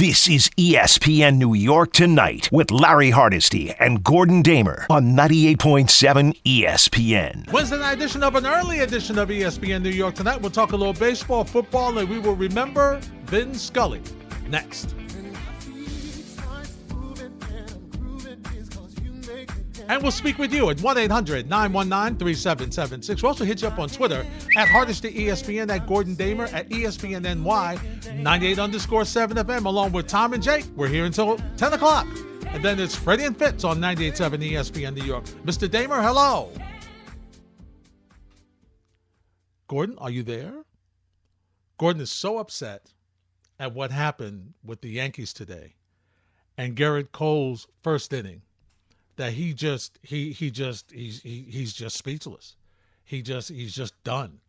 This is ESPN New York Tonight with Larry Hardesty and Gordon Damer on 98.7 ESPN. Wednesday night edition of an early edition of ESPN New York Tonight. We'll talk a little baseball, football, and we will remember Vin Scully next. And we'll speak with you at 1 800 919 3776. We'll also hit you up on Twitter at hardest Hardesty ESPN, at Gordon Damer, at ESPN NY, 98 underscore 7 FM, along with Tom and Jake. We're here until 10 o'clock. And then it's Freddie and Fitz on 98.7 ESPN New York. Mr. Damer, hello. Gordon, are you there? Gordon is so upset at what happened with the Yankees today and Gerrit Cole's first inning that he just he he just he's he, he's just speechless. He just he's just done.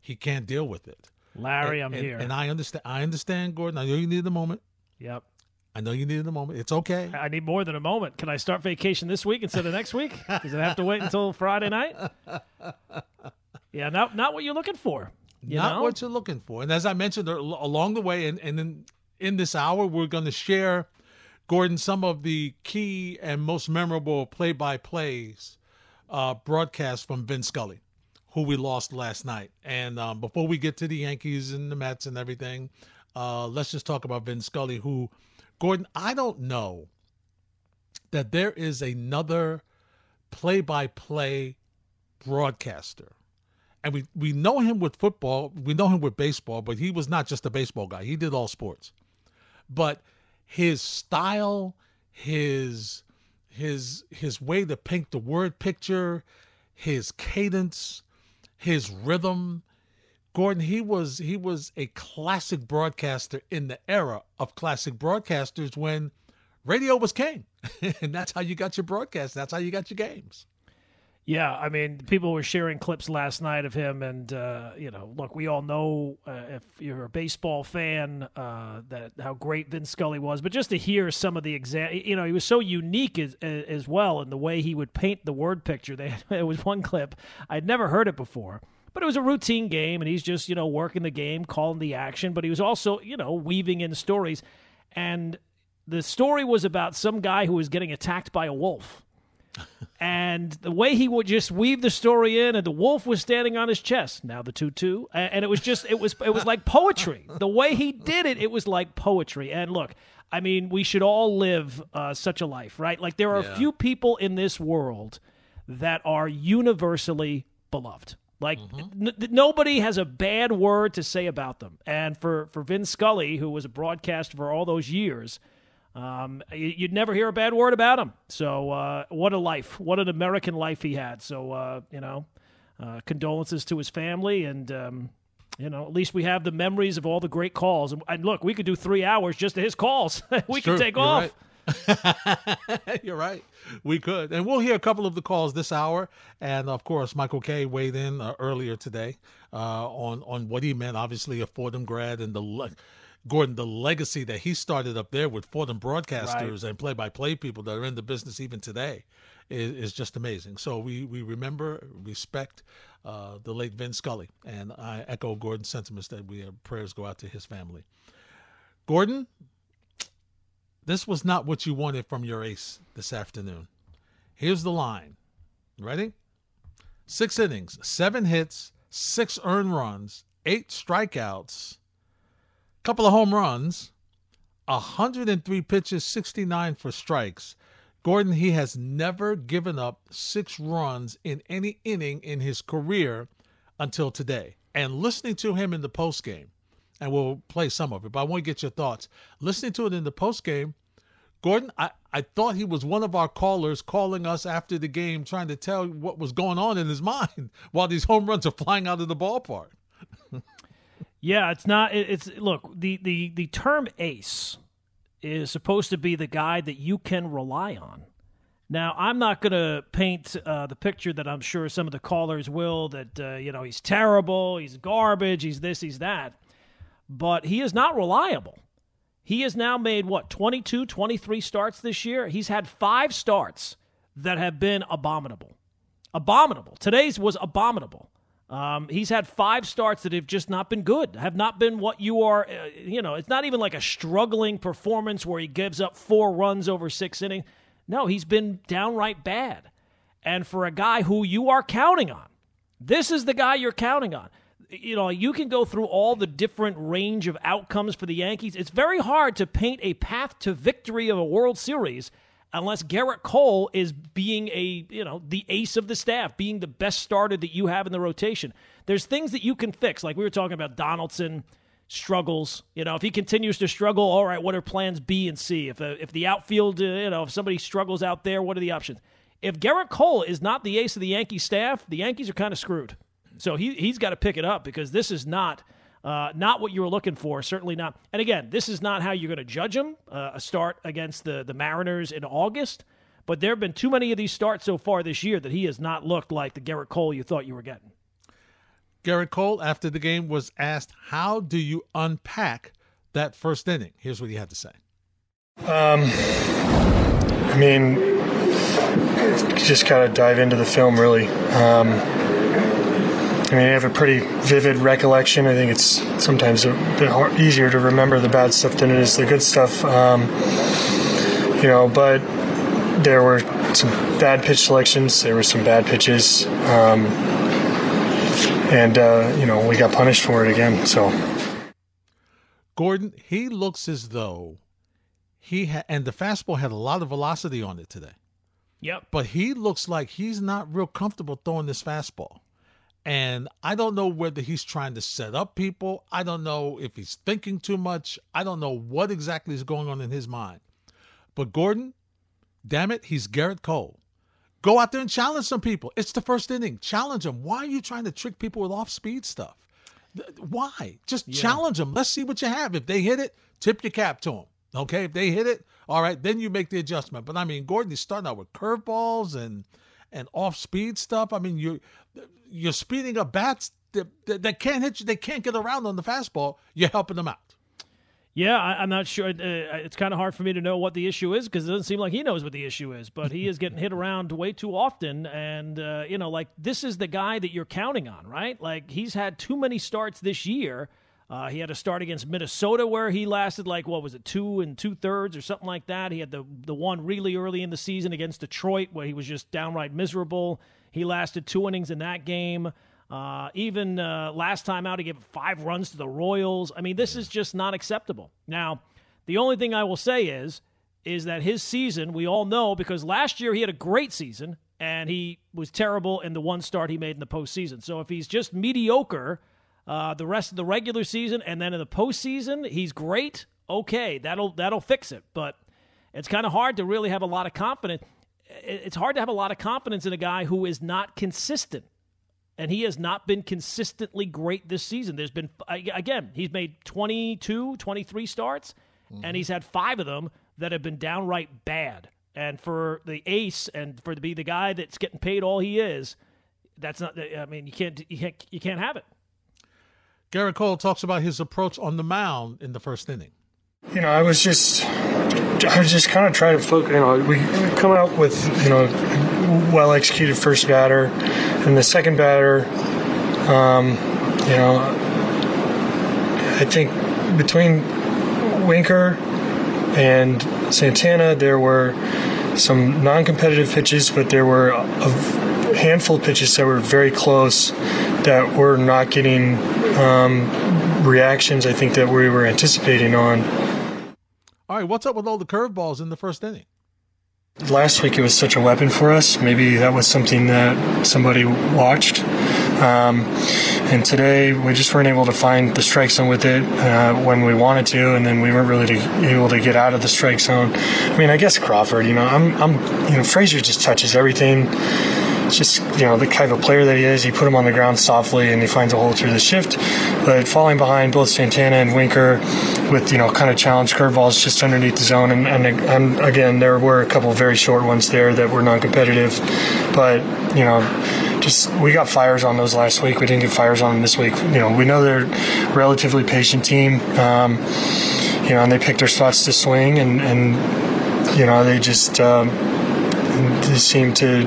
He can't deal with it. Larry, and, I'm and, here. And I understand I understand, Gordon. I know you needed a moment. Yep. I know you needed a moment. It's okay. I need more than a moment. Can I start vacation this week instead of next week? Does it have to wait until Friday night? Yeah, not not what you're looking for. You Not know? what you're looking for. And as I mentioned along the way, and, and in, in this hour, we're going to share, Gordon, some of the key and most memorable play by plays uh, broadcasts from Vin Scully, who we lost last night. And um, before we get to the Yankees and the Mets and everything, uh, let's just talk about Vin Scully, who, Gordon, I don't know that there is another play by play broadcaster and we we know him with football, we know him with baseball, but he was not just a baseball guy. He did all sports. But his style, his his his way to paint the word picture, his cadence, his rhythm, Gordon, he was he was a classic broadcaster in the era of classic broadcasters when radio was king. and that's how you got your broadcast. That's how you got your games. Yeah, I mean, people were sharing clips last night of him, and uh, you know, look, we all know uh, if you're a baseball fan uh, that how great Vince Scully was, but just to hear some of the exact, you know, he was so unique as, as well in the way he would paint the word picture. They, it was one clip I'd never heard it before. But it was a routine game, and he's just, you know, working the game, calling the action. But he was also, you know, weaving in stories. And the story was about some guy who was getting attacked by a wolf and the way he would just weave the story in, and the wolf was standing on his chest. Now the tutu, and it was just it was it was like poetry. The way he did it, it was like poetry. And look, I mean, we should all live uh, such a life, right? Like there are Yeah. a few people in this world that are universally beloved. Like n- n- nobody has a bad word to say about them. And for for Vin Scully, who was a broadcaster for all those years. Um, you- you'd never hear a bad word about him. So, uh, what a life! What an American life he had. So, uh, you know, uh, condolences to his family, and um, you know, at least we have the memories of all the great calls. And, and look, we could do three hours just to his calls. we could take You're off. right. You're right. We could. And we'll hear a couple of the calls this hour. And of course, Michael Kay weighed in uh, earlier today uh, on, on what he meant, obviously, a Fordham grad and the. Gordon, the legacy that he started up there with Fordham broadcasters and play-by-play people that are in the business even today is, is just amazing. So we we remember, respect uh, the late Vin Scully, and I echo Gordon's sentiments that we have prayers go out to his family. Gordon, this was not what you wanted from your ace this afternoon. Here's the line. Ready? Six innings, seven hits, six earned runs, eight strikeouts, couple of home runs, 103 pitches, 69 for strikes. Gordon, he has never given up six runs in any inning in his career until today. And listening to him in the postgame, and we'll play some of it, but I want to get your thoughts. Listening to it in the postgame, Gordon, I, I thought he was one of our callers calling us after the game, trying to tell what was going on in his mind while these home runs are flying out of the ballpark. Yeah, it's not. It's look the the the term ace is supposed to be the guy that you can rely on. Now, I'm not going to paint uh, the picture that I'm sure some of the callers will that uh, you know he's terrible, he's garbage, he's this, he's that. But he is not reliable. He has now made what 22, 23 starts this year. He's had 5 starts that have been abominable. Abominable. Today's was abominable. Um, he's had five starts that have just not been good, have not been what you are. Uh, you know, it's not even like a struggling performance where he gives up four runs over six innings. No, he's been downright bad. And for a guy who you are counting on, this is the guy you're counting on. You know, you can go through all the different range of outcomes for the Yankees. It's very hard to paint a path to victory of a World Series unless Gerrit Cole is being a, you know, the ace of the staff, being the best starter that you have in the rotation. There's things that you can fix. Like we were talking about Donaldson struggles. You know, if he continues to struggle, all right, what are plans B and C? If uh, if the outfield, uh, you know, if somebody struggles out there, what are the options? If Gerrit Cole is not the ace of the Yankee staff, the Yankees are kind of screwed. So he he's got to pick it up because this is not – uh, not what you were looking for, certainly not. And again, this is not how you're going to judge him. Uh, a start against the the Mariners in August, but there have been too many of these starts so far this year that he has not looked like the Gerrit Cole you thought you were getting. Gerrit Cole, after the game, was asked, "How do you unpack that first inning?" Here's what he had to say. Um, I mean, just kind of dive into the film, really. Um, I mean, I have a pretty vivid recollection. I think it's sometimes a bit hard, easier to remember the bad stuff than it is the good stuff. Um, you know, but there were some bad pitch selections. There were some bad pitches, um, and uh, you know we got punished for it again. So, Gordon, he looks as though he ha- and the fastball had a lot of velocity on it today. Yep. But he looks like he's not real comfortable throwing this fastball. And I don't know whether he's trying to set up people. I don't know if he's thinking too much. I don't know what exactly is going on in his mind. But Gordon, damn it, he's Garrett Cole. Go out there and challenge some people. It's the first inning. Challenge them. Why are you trying to trick people with off speed stuff? Why? Just yeah. challenge them. Let's see what you have. If they hit it, tip your cap to them. Okay. If they hit it, all right, then you make the adjustment. But I mean, Gordon is starting out with curveballs and and off speed stuff. I mean, you you're speeding up bats that, that, can't hit you, they can't get around on the fastball. You're helping them out. Yeah, I, am not sure. Uh, it's kind of hard for me to know what the issue is because it doesn't seem like he knows what the issue is. But he is getting hit around way too often, and uh, you know, like this is the guy that you're counting on, right? Like he's had too many starts this year. Uh, he had a start against Minnesota where he lasted like what was it, two and two thirds or something like that. He had the the one really early in the season against Detroit where he was just downright miserable. He lasted two innings in that game. Uh, even uh, last time out, he gave five runs to the Royals. I mean, this is just not acceptable. Now, the only thing I will say is, is that his season, we all know, because last year he had a great season and he was terrible in the one start he made in the postseason. So if he's just mediocre uh, the rest of the regular season and then in the postseason he's great, okay, that'll that'll fix it. But it's kind of hard to really have a lot of confidence it's hard to have a lot of confidence in a guy who is not consistent. And he has not been consistently great this season. There's been, again, he's made 22, 23 starts, mm-hmm. and he's had five of them that have been downright bad. And for the ace and for to be the guy that's getting paid all he is, that's not, I mean, you can't, you can't, you can't have it. Gerrit Cole talks about his approach on the mound in the first inning. You know, I was just, I was just kind of trying to focus. You know, we come out with you know well executed first batter, and the second batter, um, you know, I think between Winker and Santana, there were some non-competitive pitches, but there were a handful of pitches that were very close that were not getting um, reactions. I think that we were anticipating on. All right, what's up with all the curveballs in the first inning? Last week it was such a weapon for us. Maybe that was something that somebody watched. Um, and today we just weren't able to find the strike zone with it uh, when we wanted to, and then we weren't really able to get out of the strike zone. I mean, I guess Crawford. You know, I'm, I'm, you know, Frazier just touches everything just you know the kind of player that he is. He put him on the ground softly and he finds a hole through the shift. But falling behind both Santana and Winker with you know kind of challenge curveballs just underneath the zone, and, and, and again there were a couple very short ones there that were non-competitive, but you know just we got fires on those last week. We didn't get fires on them this week. You know, we know they're a relatively patient team. Um, you know, and they pick their spots to swing, and, and you know they just um, they seem to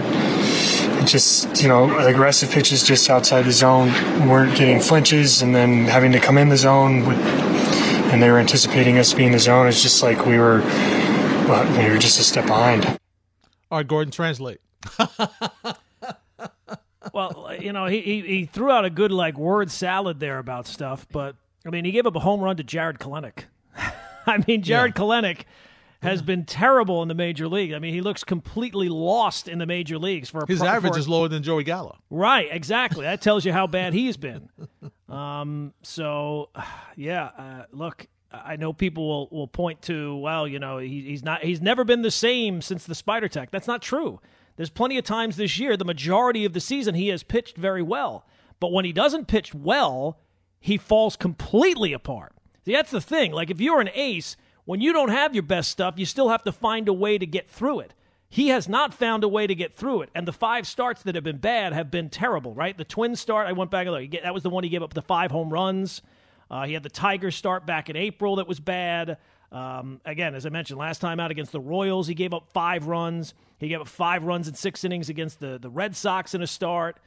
just you know aggressive pitches just outside the zone weren't getting flinches, and then having to come in the zone with, and they were anticipating us being the zone. It's just like we were, well, we were just a step behind. All right, Gordon, translate. well, you know, he, he, he threw out a good like word salad there about stuff, but I mean, he gave up a home run to Jarred Kelenic. I mean, Jarred yeah. Kelenic has been terrible in the major league. I mean, he looks completely lost in the major leagues for his pro, average for, is lower than Joey Gallo. Right, exactly. That tells you how bad he's been. Um, so, yeah, uh, look, I know people will, will point to, well, you know, he, he's not, he's never been the same since the Spider Tack. That's not true. There's plenty of times this year, the majority of the season, he has pitched very well. But when he doesn't pitch well, he falls completely apart. See, that's the thing. Like, if you're an ace, when you don't have your best stuff, you still have to find a way to get through it. He has not found a way to get through it. And the five starts that have been bad have been terrible, right? The twin start, I went back and looked. That was the one he gave up the five home runs. Uh, he had the Tigers start back in April that was bad. Um, again, as I mentioned, last time out against the Royals, he gave up five runs. He gave up five runs in six innings against the, the Red Sox in a start.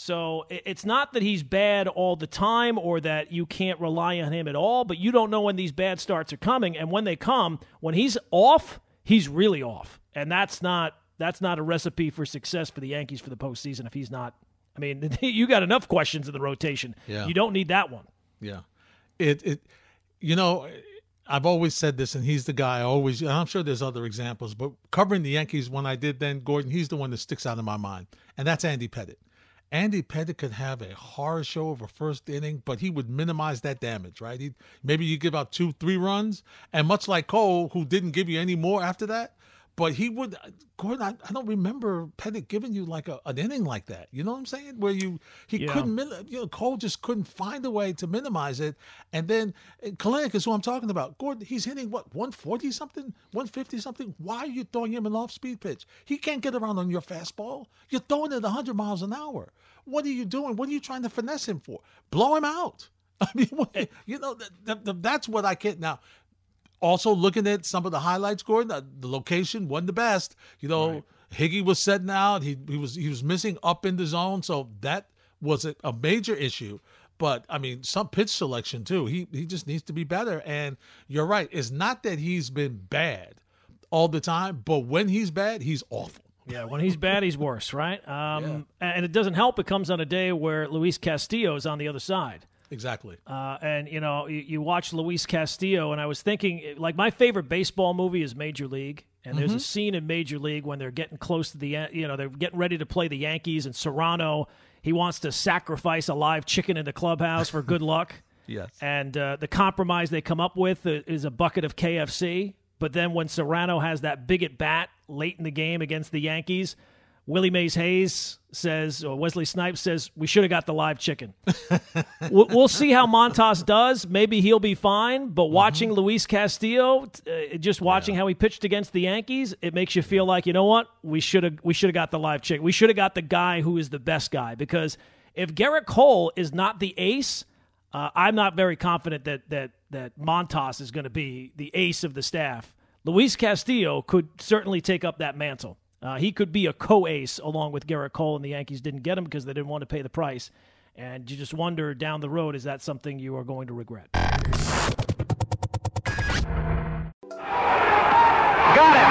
So it's not that he's bad all the time or that you can't rely on him at all, but you don't know when these bad starts are coming. And when they come, when he's off, he's really off. And that's not that's not a recipe for success for the Yankees for the postseason if he's not. I mean, you got enough questions in the rotation. Yeah. You don't need that one. Yeah. It it you know, I've always said this, and he's the guy I always, I'm sure there's other examples, but covering the Yankees when I did then, Gordon, he's the one that sticks out in my mind. And that's Andy Pettitte. Andy Pettitte could have a horror show of a first inning, but he would minimize that damage, right? He maybe you give out two, three runs, and much like Cole, who didn't give you any more after that, but he would uh, Gordon. I, I don't remember Pettitte giving you like a, an inning like that. You know what I'm saying? Where you he yeah. couldn't you know Cole just couldn't find a way to minimize it. And then uh, Kelenic is who I'm talking about. Gordon, he's hitting what 140 something, 150 something. Why are you throwing him an off speed pitch? He can't get around on your fastball. You're throwing it 100 miles an hour. What are you doing? What are you trying to finesse him for? Blow him out. I mean, you know, that's what I can't. Now, also looking at some of the highlights, Gordon, the, the location wasn't the best. You know, right. Higgy was setting out. He he was he was missing up in the zone, so that was a, a major issue. But I mean, some pitch selection too. He he just needs to be better. And you're right. It's not that he's been bad all the time, but when he's bad, he's awful. Yeah, when he's bad, he's worse, right? Um, yeah. And it doesn't help. It comes on a day where Luis Castillo is on the other side. Exactly. Uh, and you know, you, you, watch Luis Castillo, and I was thinking, like my favorite baseball movie is Major League, and there's mm-hmm. a scene in Major League when they're getting close to the, end you know, they're getting ready to play the Yankees, and Cerrano, he wants to sacrifice a live chicken in the clubhouse for good luck. yes. And uh, the compromise they come up with is a bucket of KFC. But then when Cerrano has that big at bat late in the game against the Yankees, Willie Mays Hayes says, or Wesley Snipes says, we should have got the live chicken. we'll see how Montas does. Maybe he'll be fine. But mm-hmm. watching mm-hmm. Luis Castillo, uh, just watching yeah. how he pitched against the Yankees, it makes you feel like you know what? We should have we should have got the live chicken. We should have got the guy who is the best guy because if Gerrit Cole is not the ace, uh, I'm not very confident that that that Montas is going to be the ace of the staff. Luis Castillo could certainly take up that mantle. Uh, he could be a co-ace along with Gerrit Cole, and the Yankees didn't get him because they didn't want to pay the price. And you just wonder down the road, is that something you are going to regret? Got it.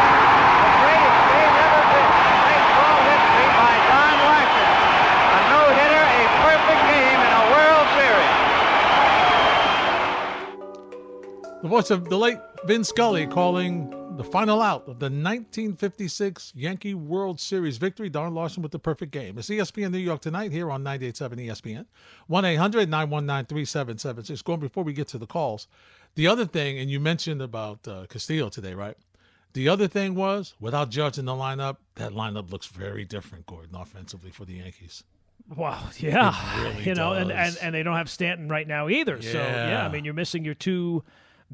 The greatest game ever pitched in baseball history by Don Larsen. A no-hitter, a perfect game in a World Series. The voice of the late Vin Scully calling the final out of the 1956 Yankee World Series victory. Don Larsen with the perfect game. It's ESPN New York tonight here on 98.7 ESPN. 1 800 919 3776. Going before we get to the calls, the other thing, and you mentioned about uh, Castillo today, right? The other thing was, without Judge in the lineup, that lineup looks very different, Gordon, offensively for the Yankees. Well, yeah, really you know, and, and and they don't have Stanton right now either. Yeah. So yeah, I mean, you're missing your two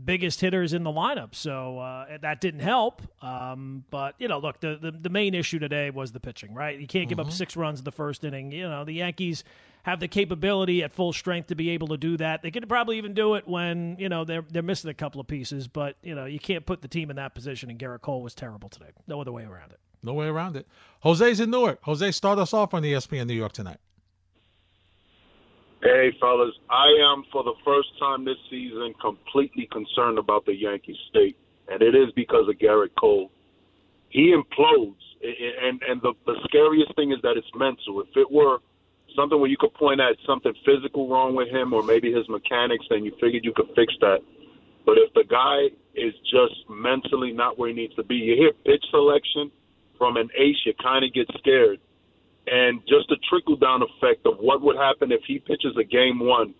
biggest hitters in the lineup. So uh, that didn't help. Um, but, you know, look, the, the, the, main issue today was the pitching, right? You can't give mm-hmm. up six runs in the first inning. You know, the Yankees have the capability at full strength to be able to do that. They could probably even do it when, you know, they're, they're missing a couple of pieces. But, you know, you can't put the team in that position, and Gerrit Cole was terrible today. No other way around it. No way around it. Jose's in Newark. Jose, start us off on ESPN New York tonight. Hey, fellas. I am, for the first time this season, completely concerned about the Yankee state, and it is because of Gerrit Cole. He implodes, and and the, the scariest thing is that it's mental. If it were something where you could point at something physical wrong with him or maybe his mechanics, then you figured you could fix that. But if the guy is just mentally not where he needs to be, you hear pitch selection from an ace, you kind of get scared. And just the trickle down effect of what would happen if he pitches a game one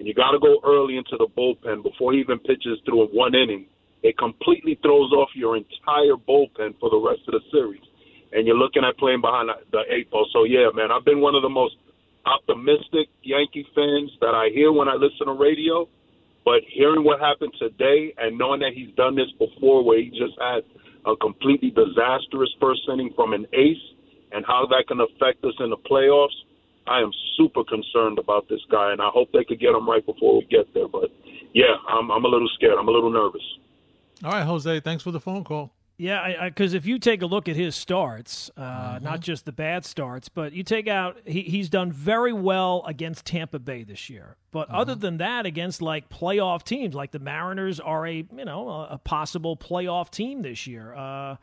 and you got to go early into the bullpen before he even pitches through a one inning, it completely throws off your entire bullpen for the rest of the series. And you're looking at playing behind the eight ball. So, yeah, man, I've been one of the most optimistic Yankee fans that I hear when I listen to radio. But hearing what happened today and knowing that he's done this before, where he just had a completely disastrous first inning from an ace, and how that can affect us in the playoffs, I am super concerned about this guy, and I hope they could get him right before we get there. But yeah, I'm, I'm a little scared. I'm a little nervous. All right, Jose, thanks for the phone call. Yeah, because if you take a look at his starts, uh, mm-hmm. not just the bad starts, but you take out, he, he's done very well against Tampa Bay this year. But mm-hmm. other than that, against like playoff teams, like the Mariners are a you know a, a possible playoff team this year. Uh,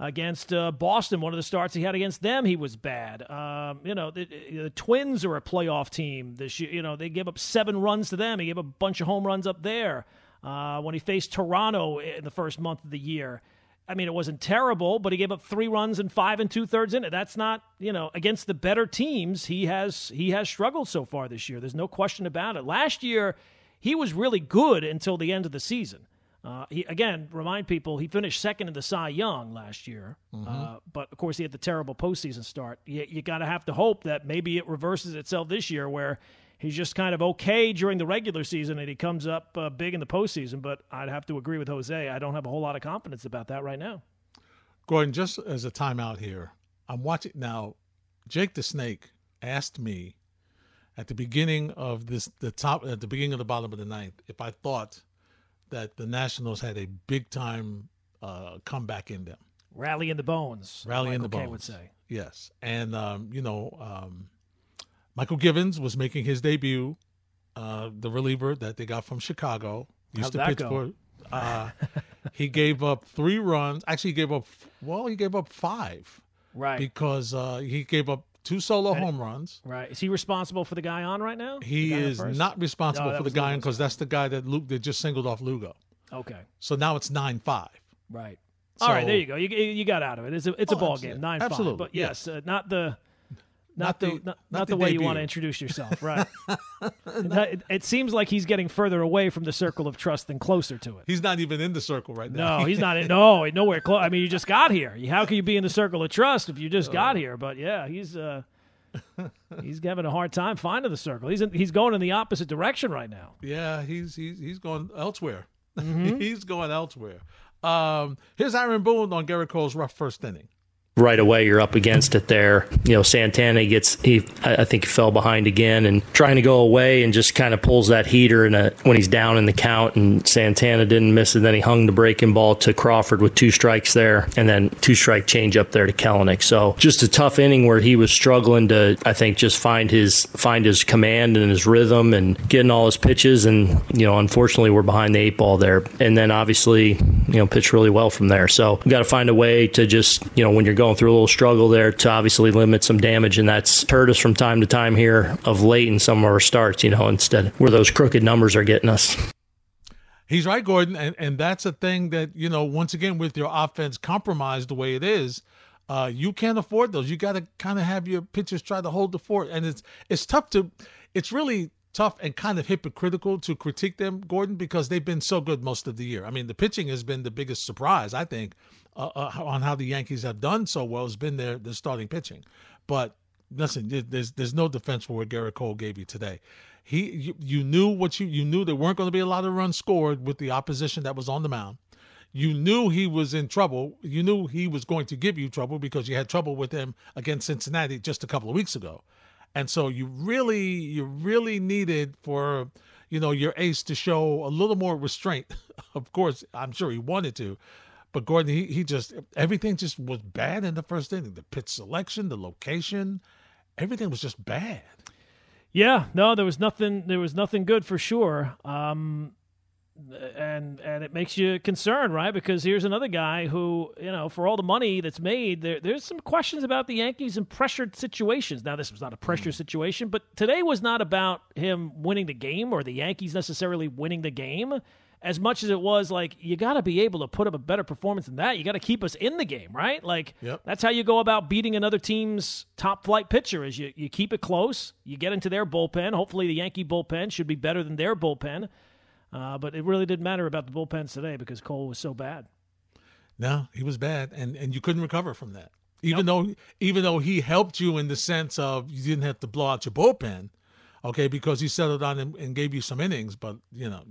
against uh, Boston, one of the starts he had against them, he was bad. Um, you know, the, the, Twins are a playoff team this year. You know, they gave up seven runs to them. He gave a bunch of home runs up there. Uh, when he faced Toronto in the first month of the year. I mean, it wasn't terrible, but he gave up three runs and five and two thirds in it. That's not, you know, against the better teams. He has he has struggled so far this year. There's no question about it. Last year, he was really good until the end of the season. Uh, he again remind people he finished second in the Cy Young last year, mm-hmm. uh, but of course he had the terrible postseason start. You, you got to have to hope that maybe it reverses itself this year, where he's just kind of okay during the regular season and he comes up uh, big in the postseason. But I'd have to agree with Jose. I don't have a whole lot of confidence about that right now. Gordon, just as a timeout here, I'm watching now. Jake the Snake asked me at the beginning of this, the top, at the beginning of the bottom of the ninth, if I thought that the Nationals had a big time uh, comeback in them. Rally in the bones. Rally in the bones. would say. Yes, and um, you know, um, Mychal Givens was making his debut, uh, the reliever that they got from Chicago. Used How'd to pitch go? for. Uh, he gave up three runs. Actually, he gave up. Well, he gave up five. Right. Because uh, he gave up two solo home runs. Right. Is he responsible for the guy on right now? He is not responsible no, for the guy on because that's the guy that Luke that just singled off Lugo. Okay. So now it's nine five. Right. So, All right. There you go. You you got out of it. It's a it's oh, a ball game. Nine absolutely. five. But yes, uh, not the not, the, the not, not, the, the way you want to introduce yourself, right? it, it, seems like he's getting further away from the circle of trust than closer to it. He's not even in the circle right now. No, he's not in. No, nowhere close. I mean, you just got here. How can you be in the circle of trust if you just got here? But yeah, he's uh, he's having a hard time finding the circle. He's in, he's going in the opposite direction right now. Yeah, he's he's he's going elsewhere. Mm-hmm. he's going elsewhere. Um, here's Aaron Boone on Gerrit Cole's rough first inning right away you're up against it there. You know, Santana gets he I think he fell behind again and trying to go away and just kind of pulls that heater and when he's down in the count and Santana didn't miss it. Then he hung the breaking ball to Crawford with two strikes there and then two strike change up there to Kelenic. So just a tough inning where he was struggling to I think just find his find his command and his rhythm and getting all his pitches and you know unfortunately we're behind the eight ball there and then obviously you know pitch really well from there. So we got to find a way to just you know when you're going going through a little struggle there to obviously limit some damage, and that's hurt us from time to time here of late in some of our starts. You know, instead where those crooked numbers are getting us. He's right, Gordon, and and that's a thing that you know. Once again, with your offense compromised the way it is, uh, you can't afford those. You got to kind of have your pitchers try to hold the fort, and it's it's tough to. It's really tough and kind of hypocritical to critique them, Gordon, because they've been so good most of the year. I mean, the pitching has been the biggest surprise, I think, uh, uh, on how the Yankees have done so well has been their, their starting pitching. But listen, there's there's no defense for what Gerrit Cole gave you today. He you, you knew what you you knew there weren't going to be a lot of runs scored with the opposition that was on the mound. You knew he was in trouble. You knew he was going to give you trouble because you had trouble with him against Cincinnati just a couple of weeks ago. And so you really you really needed for you know your ace to show a little more restraint. of course, I'm sure he wanted to, But Gordon, he, he just everything just was bad in the first inning. The pitch selection, the location, everything was just bad. Yeah, no, there was nothing. There was nothing good for sure. Um, and and it makes you concerned, right? Because here's another guy who, you know, for all the money that's made, there, there's some questions about the Yankees in pressured situations. Now, this was not a pressure mm. situation, but today was not about him winning the game or the Yankees necessarily winning the game, as much as it was like you got to be able to put up a better performance than that. You got to keep us in the game, right? Like yep. that's how you go about beating another team's top flight pitcher. Is you you keep it close, you get into their bullpen. Hopefully, the Yankee bullpen should be better than their bullpen uh, but it really didn't matter about the bullpens today because Cole was so bad. No, he was bad, and and you couldn't recover from that. Even nope. though even though he helped you in the sense of you didn't have to blow out your bullpen, okay, because he settled on and, and gave you some innings, but you know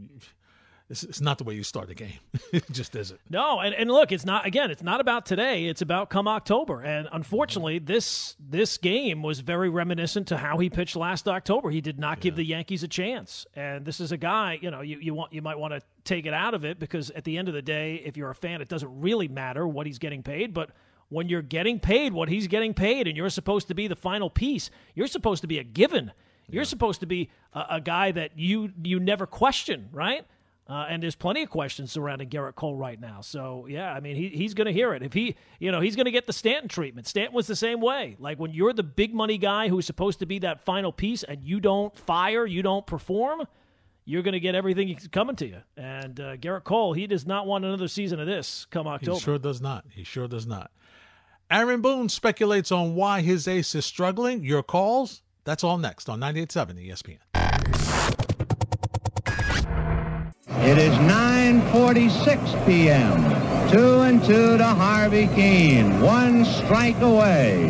it's, it's not the way you start a game. it just isn't. No, and, and look, it's not again, it's not about today. It's about come October. And unfortunately, mm-hmm. this this game was very reminiscent to how he pitched last October. He did not give the Yankees a chance. And this is a guy, you know, you, you want you might want to take it out of it because at the end of the day, if you're a fan, it doesn't really matter what he's getting paid, but when you're getting paid what he's getting paid and you're supposed to be the final piece, you're supposed to be a given. You're yeah. supposed to be a, a, guy that you you never question, right? Uh, and there's plenty of questions surrounding Gerrit Cole right now. So yeah, I mean he, he's going to hear it. If he, you know, he's going to get the Stanton treatment. Stanton was the same way. Like when you're the big money guy who's supposed to be that final piece, and you don't fire, you don't perform, you're going to get everything coming to you. And uh, Gerrit Cole, he does not want another season of this come October. He sure does not. He sure does not. Aaron Boone speculates on why his ace is struggling. Your calls. That's all next on 98.7 ESPN. It is 9:46 p.m. Two and two to Harvey Kuenn. One strike away.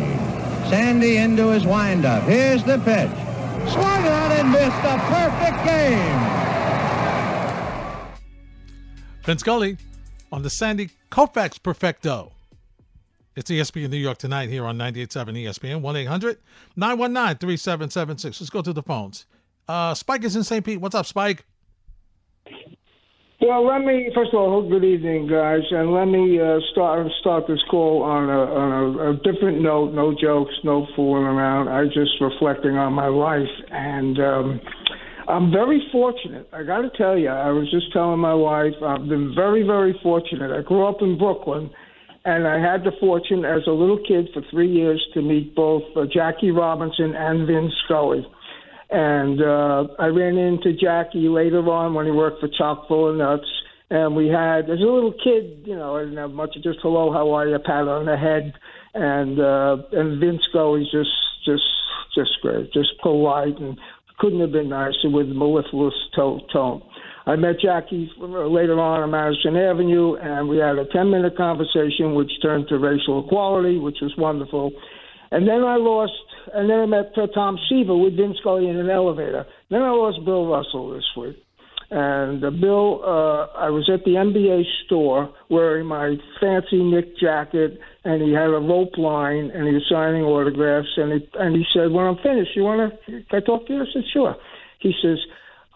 Sandy into his windup. Here's the pitch. Swung on and missed a perfect game. Vin Scully on the Sandy Koufax Perfecto. It's ESPN New York tonight here on 98.7 ESPN, 1-800-919-3776. Let's go to the phones. Uh, Spike is in St. Pete. What's up, Spike? Well, let me first of all, good evening, guys, and let me uh, start start this call on a on a, a different note. No jokes, no fooling around. I'm just reflecting on my life, and um, I'm very fortunate. I got to tell you, I was just telling my wife, I've been very very fortunate. I grew up in Brooklyn, and I had the fortune as a little kid for three years to meet both uh, Jackie Robinson and Vin Scully. And uh, I ran into Jackie later on when he worked for Chock full of nuts. And we had, as a little kid, you know, I didn't have much, just hello, how are you, pat on the head. And uh, and Vince Scully's just, just, just great, just polite and couldn't have been nicer with mellifluous tone. I met Jackie later on on Madison Avenue, and we had a 10 minute conversation, which turned to racial equality, which was wonderful. And then I lost and then I met Tom Seaver with Vin Scully in an elevator. Then I lost Bill Russell this week. And uh, Bill, uh, I was at the NBA store wearing my fancy Knick jacket, and he had a rope line, and he was signing autographs. And he and he said, "When I'm finished, you want to? Can I talk to you?" I said, "Sure." He says,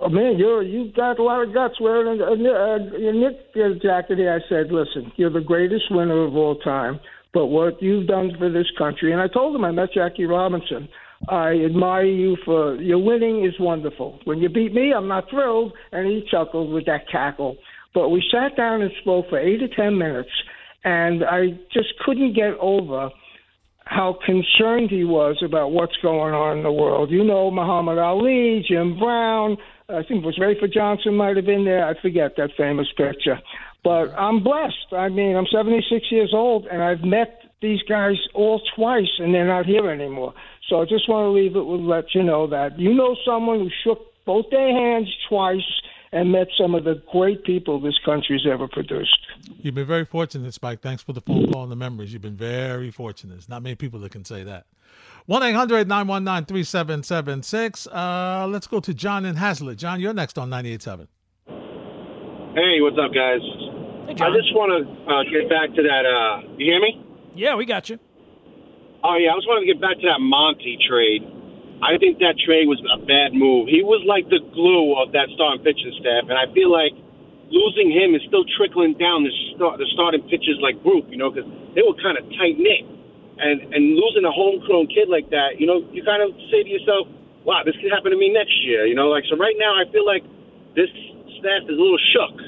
"Oh man, you're you got a lot of guts wearing a, a, a, a Knick jacket." Here, I said, "Listen, you're the greatest winner of all time." But what you've done for this country. And I told him I met Jackie Robinson. I admire you for your winning is wonderful. When you beat me, I'm not thrilled. And he chuckled with that cackle. But we sat down and spoke for eight to ten minutes, and I just couldn't get over how concerned he was about what's going on in the world. You know, Muhammad Ali, Jim Brown, I think it was Rafer Johnson might have been there. I forget that famous picture. But I'm blessed. I mean, I'm 76 years old, and I've met these guys all twice, and they're not here anymore. So I just want to leave it with let you know that you know someone who shook both their hands twice and met some of the great people this country's ever produced. You've been very fortunate, Spike. Thanks for the phone call and the memories. You've been very fortunate. There's not many people that can say that. 1 800 919 3776. Uh, let's go to John in Hazlet. John, you're next on 98.7. Hey, what's up, guys? Hey, I just want to uh, get back to that. Uh, you hear me? Yeah, we got you. Oh yeah, I just wanted to get back to that Monty trade. I think that trade was a bad move. He was like the glue of that starting pitching staff, and I feel like losing him is still trickling down the start, the starting pitchers like group, you know, because they were kind of tight knit, and and losing a homegrown kid like that, you know, you kind of say to yourself, wow, this could happen to me next year, you know, like so right now I feel like this staff is a little shook.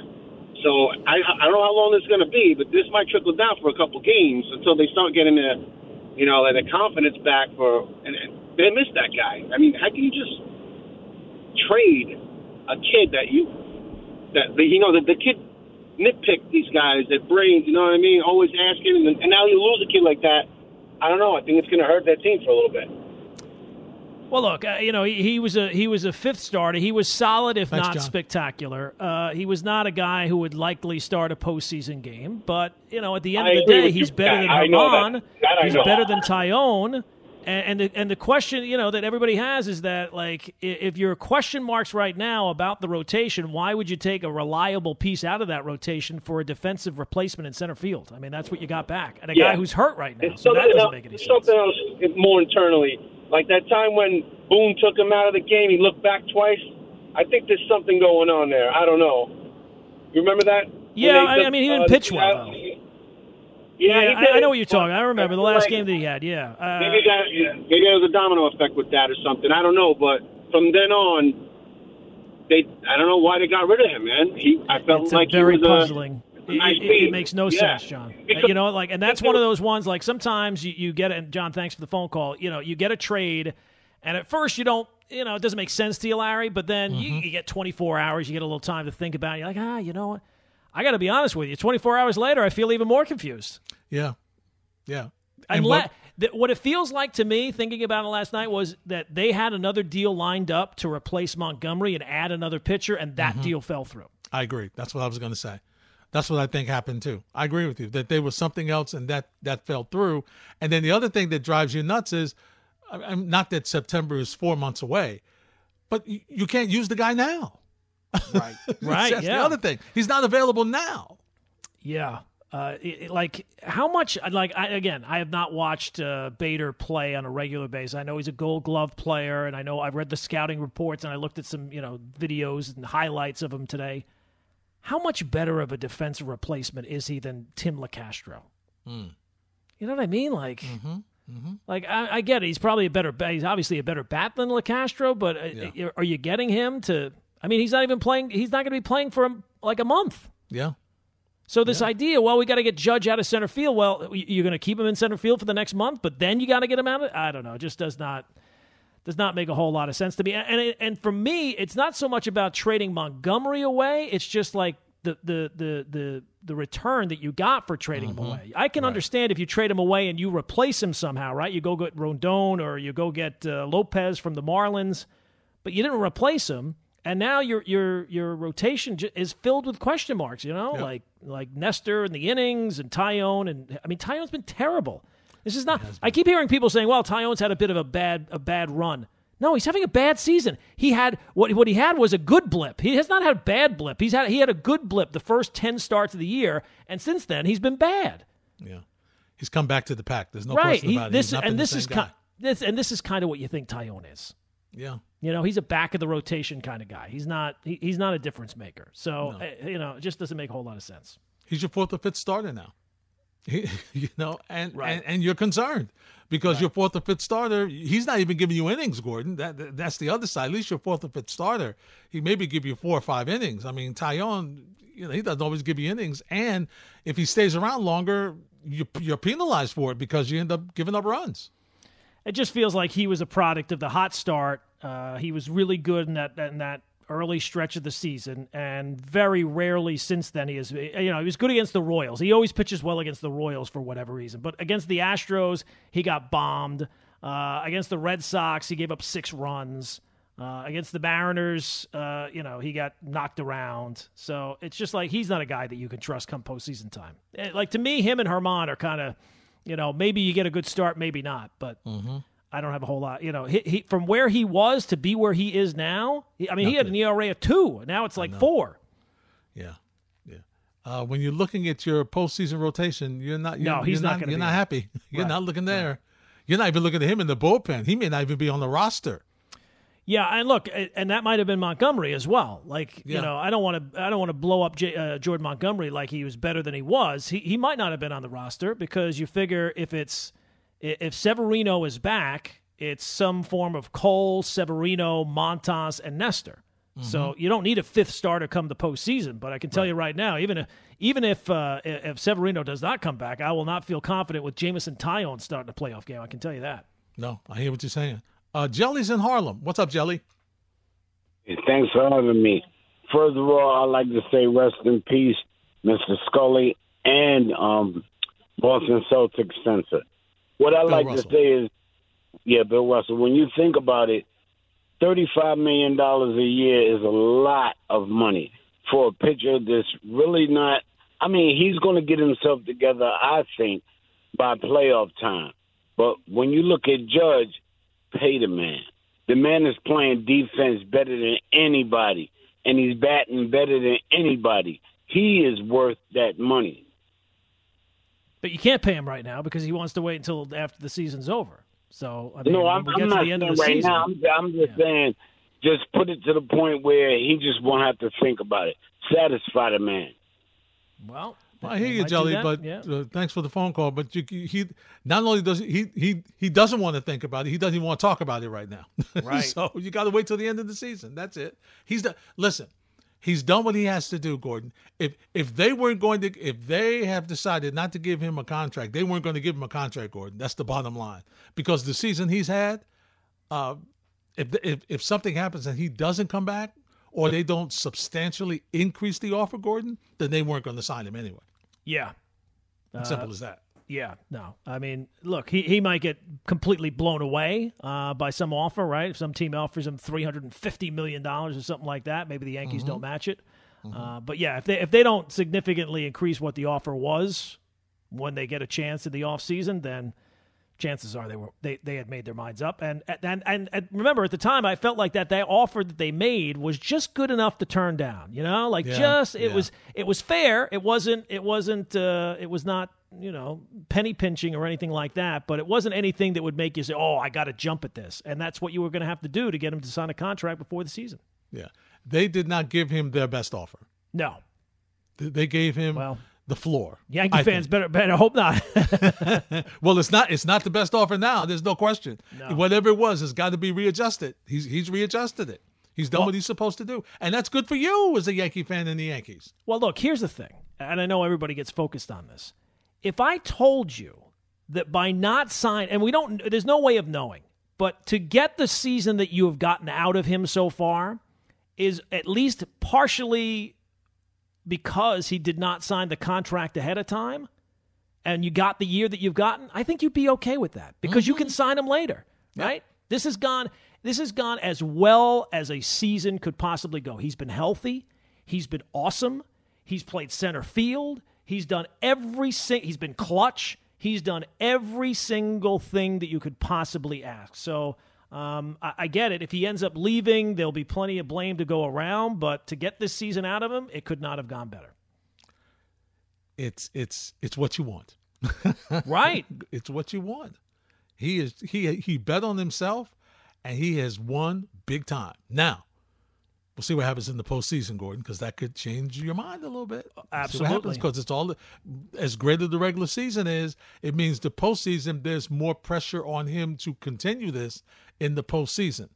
So I I don't know how long this is going to be, but this might trickle down for a couple games until they start getting their, you know, their confidence back for and, they miss that guy. I mean, how can you just trade a kid that you that you know the, the kid nitpick these guys that brains you know what I mean? Always asking and, and now you lose a kid like that. I don't know. I think it's going to hurt that team for a little bit Well, look, uh, you know, he, he was a he was a fifth starter. He was solid, if Thanks, not John. spectacular. Uh, he was not a guy who would likely start a postseason game, but you know, at the end I of the day, he's you. better I- than I. Germán. He's know. better than Taillon. And, and the, and the question, you know, that everybody has is that like, if you're question marks right now about the rotation, why would you take a reliable piece out of that rotation for a defensive replacement in center field? I mean, that's what you got back, and a Yeah. guy who's hurt right now, It's so that doesn't else- make any it's sense. something else more internally. Like that time when Boone took him out of the game, he looked back twice. I think there's something going on there. I don't know. You remember that? Yeah, I, took, I mean, he didn't uh, pitch well uh, though. Yeah, he I, I know what you're talking. I remember the last like game that he had. Yeah, uh, Maybe that yeah, maybe there was a domino effect with that or something. I don't know, but from then on, they I don't know why they got rid of him, man. He I felt like very he was puzzling. A, It, nice it- it makes no Yeah. sense, John. Uh, Because- you know, like, and that's one of those ones. Like sometimes you, you get it. And John, thanks for the phone call. You know, you get a trade, and at first you don't. You know, it doesn't make sense to you, Larry. But then you, Mm-hmm. you get 24 hours. You get a little time to think about. it. You're like, ah, you know what? I got to be honest with you. 24 hours later, I feel even more confused. Yeah, yeah. And Unless, what- th- what it feels like to me, thinking about it last night, was that they had another deal lined up to replace Montgomery and add another pitcher, and that Mm-hmm. deal fell through. I agree. That's what I was going to say. That's what I think happened too. I agree with you that there was something else and that that fell through. And then the other thing that drives you nuts is, I- I'm not that September is four months away, but you, you can't use the guy now. Right, right. That's yeah. the other thing. He's not available now. Yeah. Uh, it, it- like how much? Like I, again, I have not watched uh, Bader play on a regular basis. I know he's a Gold Glove player, and I know I've read the scouting reports and I looked at some you know videos and highlights of him today. How much better of a defensive replacement is he than Tim Locastro? Hmm. You know what I mean? Like, mm-hmm. Mm-hmm. like I, I get it. He's probably a better. bat- He's obviously a better bat than Locastro, but uh, are you getting him to? I mean, he's not even playing. He's not going to be playing for like a month. Yeah. So this idea, well, we got to get Judge out of center field. Well, you're going to keep him in center field for the next month, but then you got to get him out of. I don't know. It just does not does not make a whole lot of sense to me. And and, and for me, it's not so much about trading Montgomery away. It's just like the the the the the return that you got for trading him away. I can understand if you trade him away and you replace him somehow, right? You go get Rodon or you go get uh, Lopez from the Marlins, but you didn't replace him. And now your your your rotation j- is filled with question marks. You know, like like Nestor and the innings and Taillon and I mean Taillon's been terrible. This is not. I keep hearing people saying, "Well, Taillon's had a bit of a bad a bad run." No, he's having a bad season. He had what what he had was a good blip. He has not had a bad blip. He's had he had a good blip the first ten starts of the year, and since then he's been bad. Yeah. He's come back to the pack. There's no right. question He- about it. this He's not been and this is guy. ki- this and this is kind of what you think Taillon is. Yeah. You know, he's a back of the rotation kind of guy. He's not he, he's not a difference maker. So uh, you know, it just doesn't make a whole lot of sense. He's your fourth or fifth starter now. He, you know, and, Right. and and you're concerned because your fourth or fifth starter, he's not even giving you innings, Gordon. That, that- that's the other side. At least your fourth or fifth starter, he maybe give you four or five innings. I mean, Taillon, you know, he doesn't always give you innings, and if he stays around longer, you, you're penalized for it because you end up giving up runs. it just feels like he was a product of the hot start. Uh, he was really good in that in that early stretch of the season, and very rarely since then he is. You know, he was good against the Royals. He always pitches well against the Royals for whatever reason, but against the Astros, he got bombed. Uh, against the Red Sox, he gave up six runs. Uh, against the Mariners, uh, you know, he got knocked around. So it's just like he's not a guy that you can trust come postseason time. Eh, Like to me, him and Germán are kind of, you know, maybe you get a good start, maybe not. But I don't have a whole lot. You know, he, he from where he was to be where he is now. He, I mean, he had an ERA of two. Now it's like four. Yeah, yeah. Uh, when you're looking at your postseason rotation, you're not. You're, No, he's you're not not. You're not happy. You're not looking there. You're not even looking at him in the bullpen. He may not even be on the roster. Yeah, and look, and that might have been Montgomery as well. Like, Yeah. you know, I don't want to, I don't want to blow up J, uh, Jordan Montgomery like he was better than he was. He he might not have been on the roster because you figure if it's if Severino is back, it's some form of Cole, Severino, Montas, and Nestor. So you don't need a fifth starter come the postseason. But I can tell you right now, even if even if uh, if Severino does not come back, I will not feel confident with Jameson Taillon starting a playoff game. I can tell you that. No, I hear what you're saying. Uh, Jelly's in Harlem. What's up, Jelly? Hey, Thanks for having me. First of all, I'd like to say rest in peace, Mr. Scully and um, Boston Celtics censor. What I Bill like Russell. to say is, yeah, Bill Russell. When you think about it, thirty-five million dollars a year is a lot of money for a pitcher that's really not. I mean, he's going to get himself together, I think, by playoff time. But when you look at Judge, pay the man. The man is playing defense better than anybody, and he's batting better than anybody. He is worth that money. But you can't pay him right now because he wants to wait until after the season's over. So I mean, no, when I'm, we I'm get not the end saying of the right season. now. I'm, I'm just saying, just put it to the point where he just won't have to think about it. Satisfy the man. Well, I hear you, might Jelly, but yeah. uh, thanks for the phone call. But you, he not only does he he he doesn't want to think about it, he doesn't even want to talk about it right now. Right. so you got to wait till the end of the season. That's it. He's the Listen, he's done what he has to do, Gordon. If if they weren't going to, if they have decided not to give him a contract, they weren't going to give him a contract, Gordon. That's the bottom line. Because the season he's had, uh, if if if something happens and he doesn't come back, or they don't substantially increase the offer, Gordon, then they weren't going to sign him anyway. yeah, Uh, Simple as that. Yeah. No, I mean, look, he, he might get completely blown away uh, by some offer, right? If some team offers him three hundred and fifty million dollars or something like that, maybe the Yankees Mm-hmm. don't match it. Uh, but yeah, if they if they don't significantly increase what the offer was when they get a chance in the offseason, then chances are they were they, they had made their minds up and, and and and remember at the time I felt like that that offer that they made was just good enough to turn down you know like Yeah, just it yeah. was it was fair it wasn't it wasn't uh, it was not you know penny pinching or anything like that but it wasn't anything that would make you say oh I got to jump at this and that's what you were going to have to do to get him to sign a contract before the season Yeah. They did not give him their best offer. no They- gave him Well, the floor. Yankee I fans think. better better hope not Well, it's not. It's not the best offer now. There's no question. No. Whatever it was, it's got to be readjusted. He's he's readjusted it. He's done Well- what he's supposed to do, and that's good for you as a Yankee fan and the Yankees. Well, look, here's the thing, and I know everybody gets focused on this. If I told you that by not sign, and we don't, there's no way of knowing, but to get the season that you have gotten out of him so far is at least partially because he did not sign the contract ahead of time and you got the year that you've gotten, I think you'd be okay with that because you mm-hmm. can sign him later, right? This has gone this has gone as well as a season could possibly go. He's been healthy, he's been awesome, he's played center field, he's done every sing- he's been clutch, he's done every single thing that you could possibly ask. So um, I, I get it. If he ends up leaving, there'll be plenty of blame to go around. But to get this season out of him, it could not have gone better. It's it's it's what you want. Right. It's what you want. He is he he bet on himself, and he has won big time. Now, we'll see what happens in the postseason, Gordon, because that could change your mind a little bit. Absolutely. because it's all as great as the regular season is. It means the postseason. There's more pressure on him to continue this in the postseason.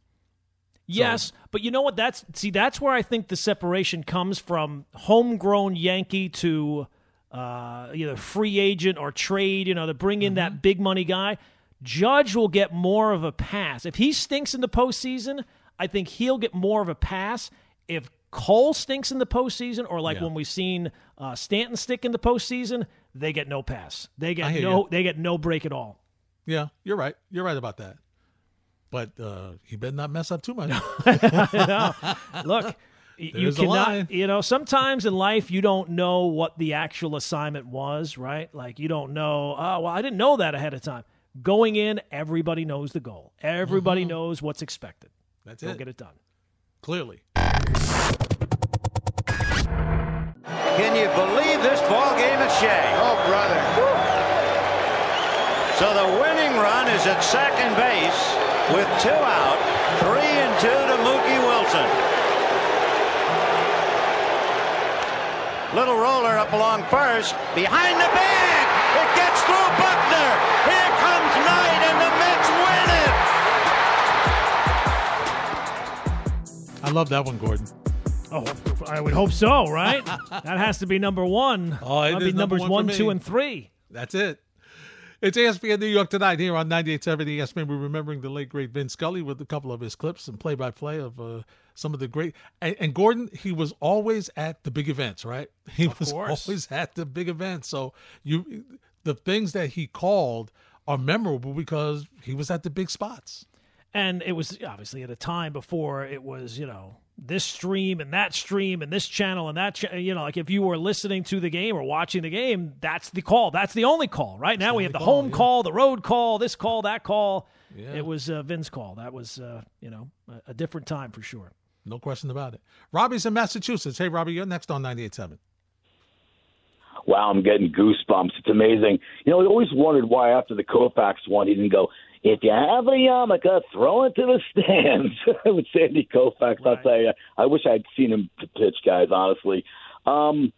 Yes, but you know what? That's see, that's where I think the separation comes from homegrown Yankee to uh, either free agent or trade. You know, to bring in that big money guy. Judge will get more of a pass if he stinks in the postseason. I think he'll get more of a pass if Cole stinks in the postseason, or like Yeah. when we've seen uh, Stanton stick in the postseason, they get no pass. They get no. you. They get no break at all. Yeah, you're right. You're right about that. But uh, he better not mess up too much. Look, you There's cannot. You know, sometimes in life you don't know what the actual assignment was, right? Like you don't know. Oh, well, I didn't know that ahead of time. Going in, everybody knows the goal. Everybody knows what's expected. That's Go it. get it done. Clearly. Can you believe this ball game at Shea? Oh, brother. So the winning run is at second base with two out. Three and two to Mookie Wilson. Little roller up along first. Behind the bag. It gets through Buckner. Here comes Knight, I love that one, Gordon. Oh, I would hope so, right? that has to be number one. Oh, it That'd is be number numbers one one, two, and three. That's it. It's ESPN New York tonight here on 98.7 ESPN. We're remembering the late, great Vin Scully with a couple of his clips and play-by-play of uh, some of the great. And, and Gordon, he was always at the big events, right? He was course. always at the big events. So you, the things that he called are memorable because he was at the big spots. And it was obviously at a time before it was, you know, this stream and that stream and this channel and that, cha- you know, like if you were listening to the game or watching the game, that's the call. That's the only call. Right now we have the call, home yeah. call, the road call, this call, that call. Yeah. It was uh, Vin's call. That was, uh, you know, a, a different time for sure. No question about it. Robbie's in Massachusetts. Hey, Robbie, you're next on 98.7. wow, I'm getting goosebumps. It's amazing. You know, I always wondered why after the Koufax one, he didn't go, if you have a yarmulke, throw it to the stands with Sandy Koufax. I'll tell you, I wish I'd seen him pitch, guys, honestly. Um,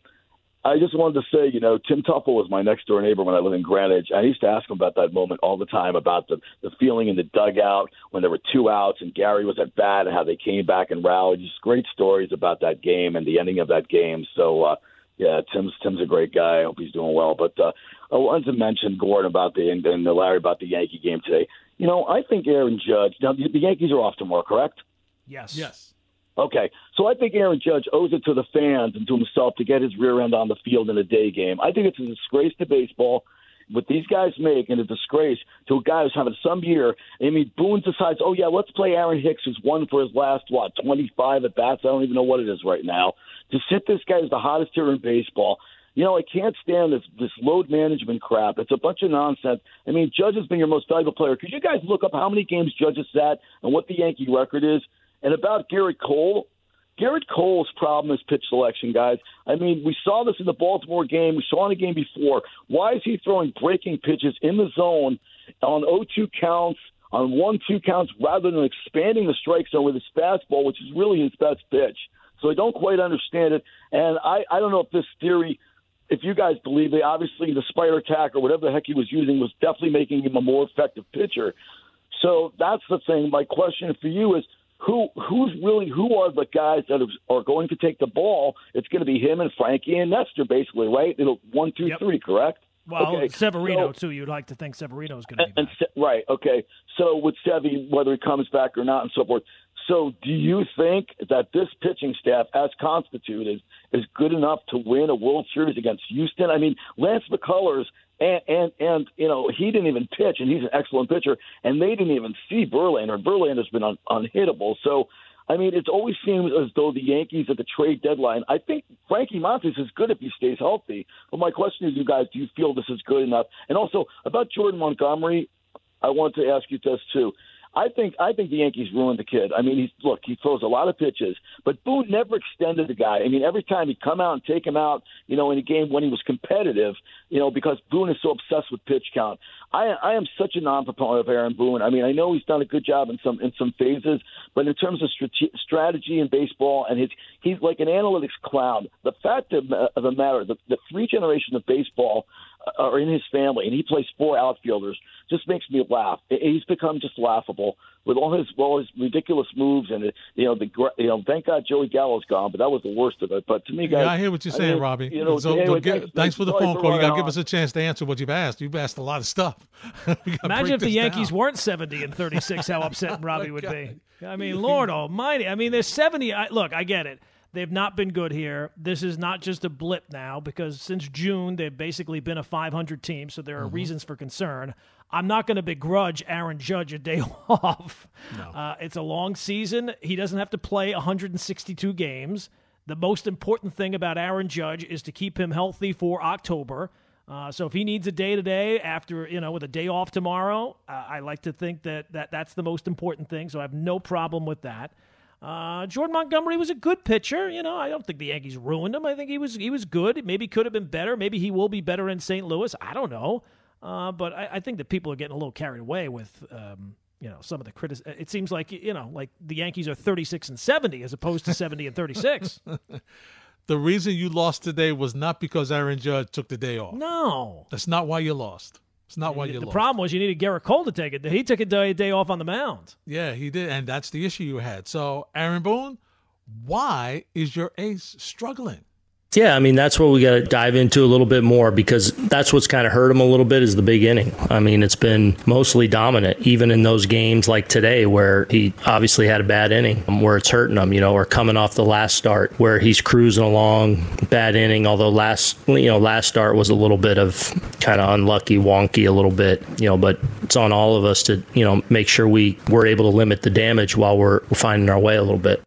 I just wanted to say, you know, Tim Teufel was my next door neighbor when I lived in Greenwich. I used to ask him about that moment all the time about the the feeling in the dugout when there were two outs and Gary was at bat and how they came back and rallied. Just great stories about that game and the ending of that game. So, uh, yeah, Tim's Tim's a great guy. I hope he's doing well. But uh, I wanted to mention Gordon about the and, and Larry about the Yankee game today. You know, I think Aaron Judge. Now the the Yankees are off tomorrow, correct? Yes. Yes. Okay, so I think Aaron Judge owes it to the fans and to himself to get his rear end on the field in a day game. I think it's a disgrace to baseball. What these guys make and a disgrace to a guy who's having some year. I mean, Boone decides, oh yeah, let's play Aaron Hicks, who's won for his last what twenty five at bats. I don't even know what it is right now. To sit this guy as the hottest hitter in baseball. You know, I can't stand this this load management crap. It's a bunch of nonsense. I mean, Judge has been your most valuable player. Could you guys look up how many games Judge has sat and what the Yankee record is? And about Gerrit Cole, Gerrit Cole's problem is pitch selection, guys. I mean, we saw this in the Baltimore game. We saw in a game before. Why is he throwing breaking pitches in the zone on 0-2 counts, on 1-2 counts, rather than expanding the strike zone with his fastball, which is really his best pitch? So I don't quite understand it. And I, I don't know if this theory, if you guys believe it, obviously the Spider Tack or whatever the heck he was using was definitely making him a more effective pitcher. So that's the thing. My question for you is who who's really who are the guys that are going to take the ball? It's going to be him and Frankie and Nestor, basically, right? It'll one, two, three, correct? Well, Okay, Severino, so- too. You'd like to think Severino is going to be and right, okay. So with Sevy, whether he comes back or not, and so forth. So, do you think that this pitching staff, as constituted, is good enough to win a World Series against Houston? I mean, Lance McCullers and and and you know he didn't even pitch, and he's an excellent pitcher, and they didn't even see Verlander. Verlander's been un, unhittable. So. I mean, it's always seems as though the Yankees at the trade deadline. I think Frankie Montas is good if he stays healthy. But my question is, you guys, do you feel this is good enough? And also about Jordan Montgomery, I want to ask you this too. I think I think the Yankees ruined the kid. I mean, he's look, he throws a lot of pitches, but Boone never extended the guy. I mean, every time he'd come out and take him out, you know, in a game when he was competitive, you know, because Boone is so obsessed with pitch count. I I am such a non-proponent of Aaron Boone. I mean, I know he's done a good job in some in some phases, but in terms of strate- strategy in baseball and his he's like an analytics clown. The fact of, of the matter, the, the three generations of baseball Uh, are in his family, and he plays four outfielders. Just makes me laugh. He's become just laughable with all his all his ridiculous moves, and you know the gr- you know thank God Joey Gallo's gone, but that was the worst of it. But to me, guys, Yeah, I hear what you're saying, mean, Robbie. You know, so, anyway, so get- thanks, thanks for the sorry phone call. You got to give us a chance to answer what you've asked. You've asked a lot of stuff. Imagine if the Yankees down. weren't 70 and 36, how upset oh, Robbie would be. I mean, Lord almighty. I mean, they're 70. I, look, I get it. They've not been good here. This is not just a blip now because since June, they've basically been a 500 team, so there are reasons for concern. I'm not going to begrudge Aaron Judge a day off. Uh, it's a long season. He doesn't have to play 162 games. The most important thing about Aaron Judge is to keep him healthy for October. Uh, so if he needs a day today after you know with a day off tomorrow, uh, I like to think that, that that's the most important thing. So I have no problem with that. Uh, Jordan Montgomery was a good pitcher. You know, I don't think the Yankees ruined him. I think he was he was good. Maybe could have been better. Maybe he will be better in St. Louis. I don't know. Uh, but I, I think that people are getting a little carried away with um, you know some of the critic. It seems like you know like the Yankees are 36 and 70 as opposed to 70 and 36. the reason you lost today was not because Aaron Judge took the day off. No, that's not why you lost. It's not why you the lost. problem was you needed Gerrit Cole to take it. He took a day, day off on the mound. Yeah, he did, and that's the issue you had. So, Aaron Boone, why is your ace struggling? Yeah, I mean that's what we got to dive into a little bit more because that's what's kind of hurt him a little bit is the big inning. I mean, it's been mostly dominant, even in those games like today where he obviously had a bad inning, um, where it's hurting him, you know, or coming off the last start where he's cruising along, bad inning. Although last, you know, last start was a little bit of kind of unlucky, wonky, a little bit, you know. But it's on all of us to, you know, make sure we we're able to limit the damage while we're finding our way a little bit.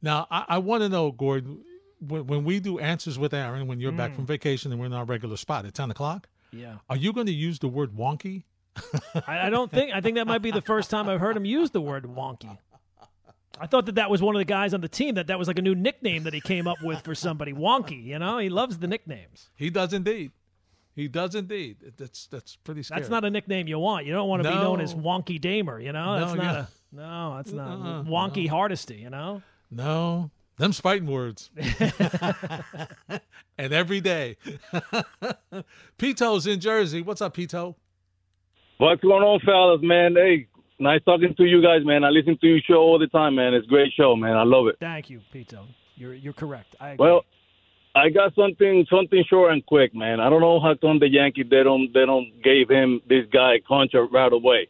Now, I, I want to know, Gordon when, when we do answers with Aaron, when you're mm. back from vacation and we're in our regular spot at 10 o'clock, yeah, are you going to use the word wonky? I, I don't think. I think that might be the first time I've heard him use the word wonky. I thought that that was one of the guys on the team that that was like a new nickname that he came up with for somebody. Wonky, you know, he loves the nicknames. He does indeed. He does indeed. That's that's pretty scary. That's not a nickname you want. You don't want to no. be known as Wonky Damer. You know, that's no, not yeah. a no. That's not uh-uh, Wonky no. Hardesty. You know. No, them fighting words. and every day. Pito's in Jersey. What's up, Pito? What's going on, fellas, man? Hey, nice talking to you guys, man. I listen to your show all the time, man. It's a great show, man. I love it. Thank you, Pito. You're you're correct. I well, I got something something short and quick, man. I don't know how come the Yankees they don't they don't gave him this guy a contract right away.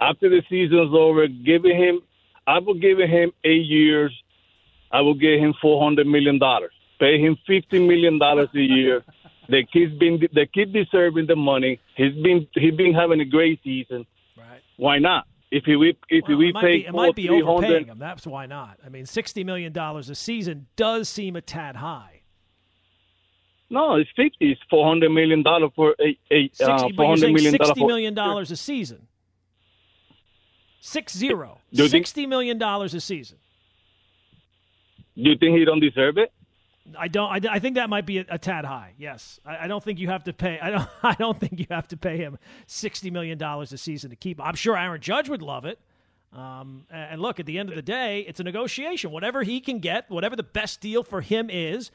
After the season's over, giving him I will give him eight years, I will give him four hundred million dollars. Pay him fifty million dollars a year. the kid's been the kid deserving the money. He's been he's been having a great season. Right. Why not? If we if well, we it pay be, it might be overpaying him. That's why not. I mean, sixty million dollars a season does seem a tad high. No, it's fifty. It's four hundred million dollars for a, a 60, uh, four hundred million dollars. Sixty million dollars a season. Six zero. Sixty million dollars a season. Do you think he don't deserve it? I don't. I, I think that might be a, a tad high. Yes, I, I, don't think you have to pay. I don't. I don't think you have to pay him sixty million dollars a season to keep. Him. I'm sure Aaron Judge would love it. Um, and look, at the end of the day, it's a negotiation. Whatever he can get, whatever the best deal for him is,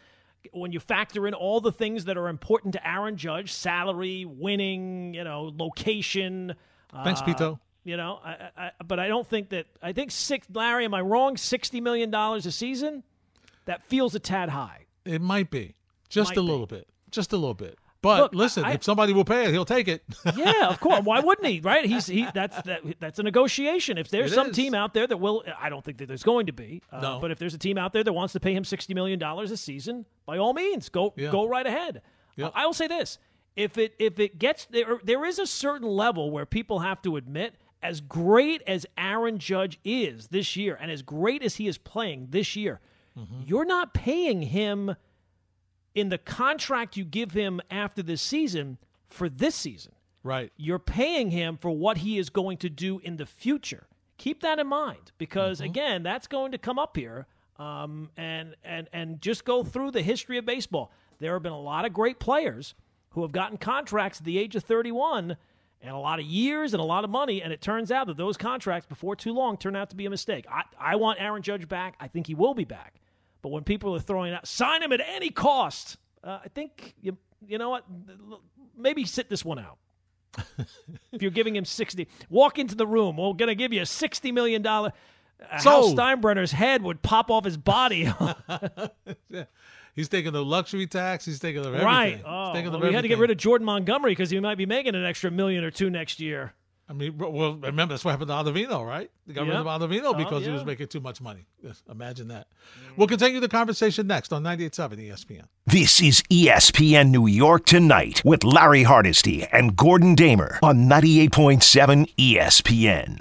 when you factor in all the things that are important to Aaron Judge, salary, winning, you know, location. Thanks, uh, Pito. You know, I, I, but I don't think that. I think six. Larry, am I wrong? Sixty million dollars a season that feels a tad high. It might be just might a little be. bit, just a little bit. But Look, listen, I, if somebody will pay it, he'll take it. yeah, of course. Why wouldn't he? Right? He's he. That's that. That's a negotiation. If there's it some is. team out there that will, I don't think that there's going to be. Uh, no. But if there's a team out there that wants to pay him sixty million dollars a season, by all means, go yeah. go right ahead. Yeah. I will say this: if it if it gets there, there is a certain level where people have to admit, as great as Aaron Judge is this year, and as great as he is playing this year Mm-hmm. You're not paying him in the contract you give him after this season for this season. Right. You're paying him for what he is going to do in the future. Keep that in mind because mm-hmm. again, that's going to come up here. Um, and and and just go through the history of baseball. There have been a lot of great players who have gotten contracts at the age of 31 and a lot of years and a lot of money. And it turns out that those contracts, before too long, turn out to be a mistake. I, I want Aaron Judge back. I think he will be back. But when people are throwing out, sign him at any cost, uh, I think you you know what? Maybe sit this one out. if you're giving him sixty, walk into the room. We're going to give you a sixty million dollar. So, Hal Steinbrenner's head would pop off his body. He's taking the luxury tax. He's taking the everything. Right. Oh, well, we had to get rid of Jordan Montgomery because he might be making an extra million or two next year. I mean, well, remember that's what happened to Ottavino, right? They got yep. rid of Ottavino oh, because yeah. he was making too much money. Yes, imagine that. Mm. We'll continue the conversation next on 98.7 ESPN. This is ESPN New York Tonight with Larry Hardesty and Gordon Damer on 98.7 ESPN.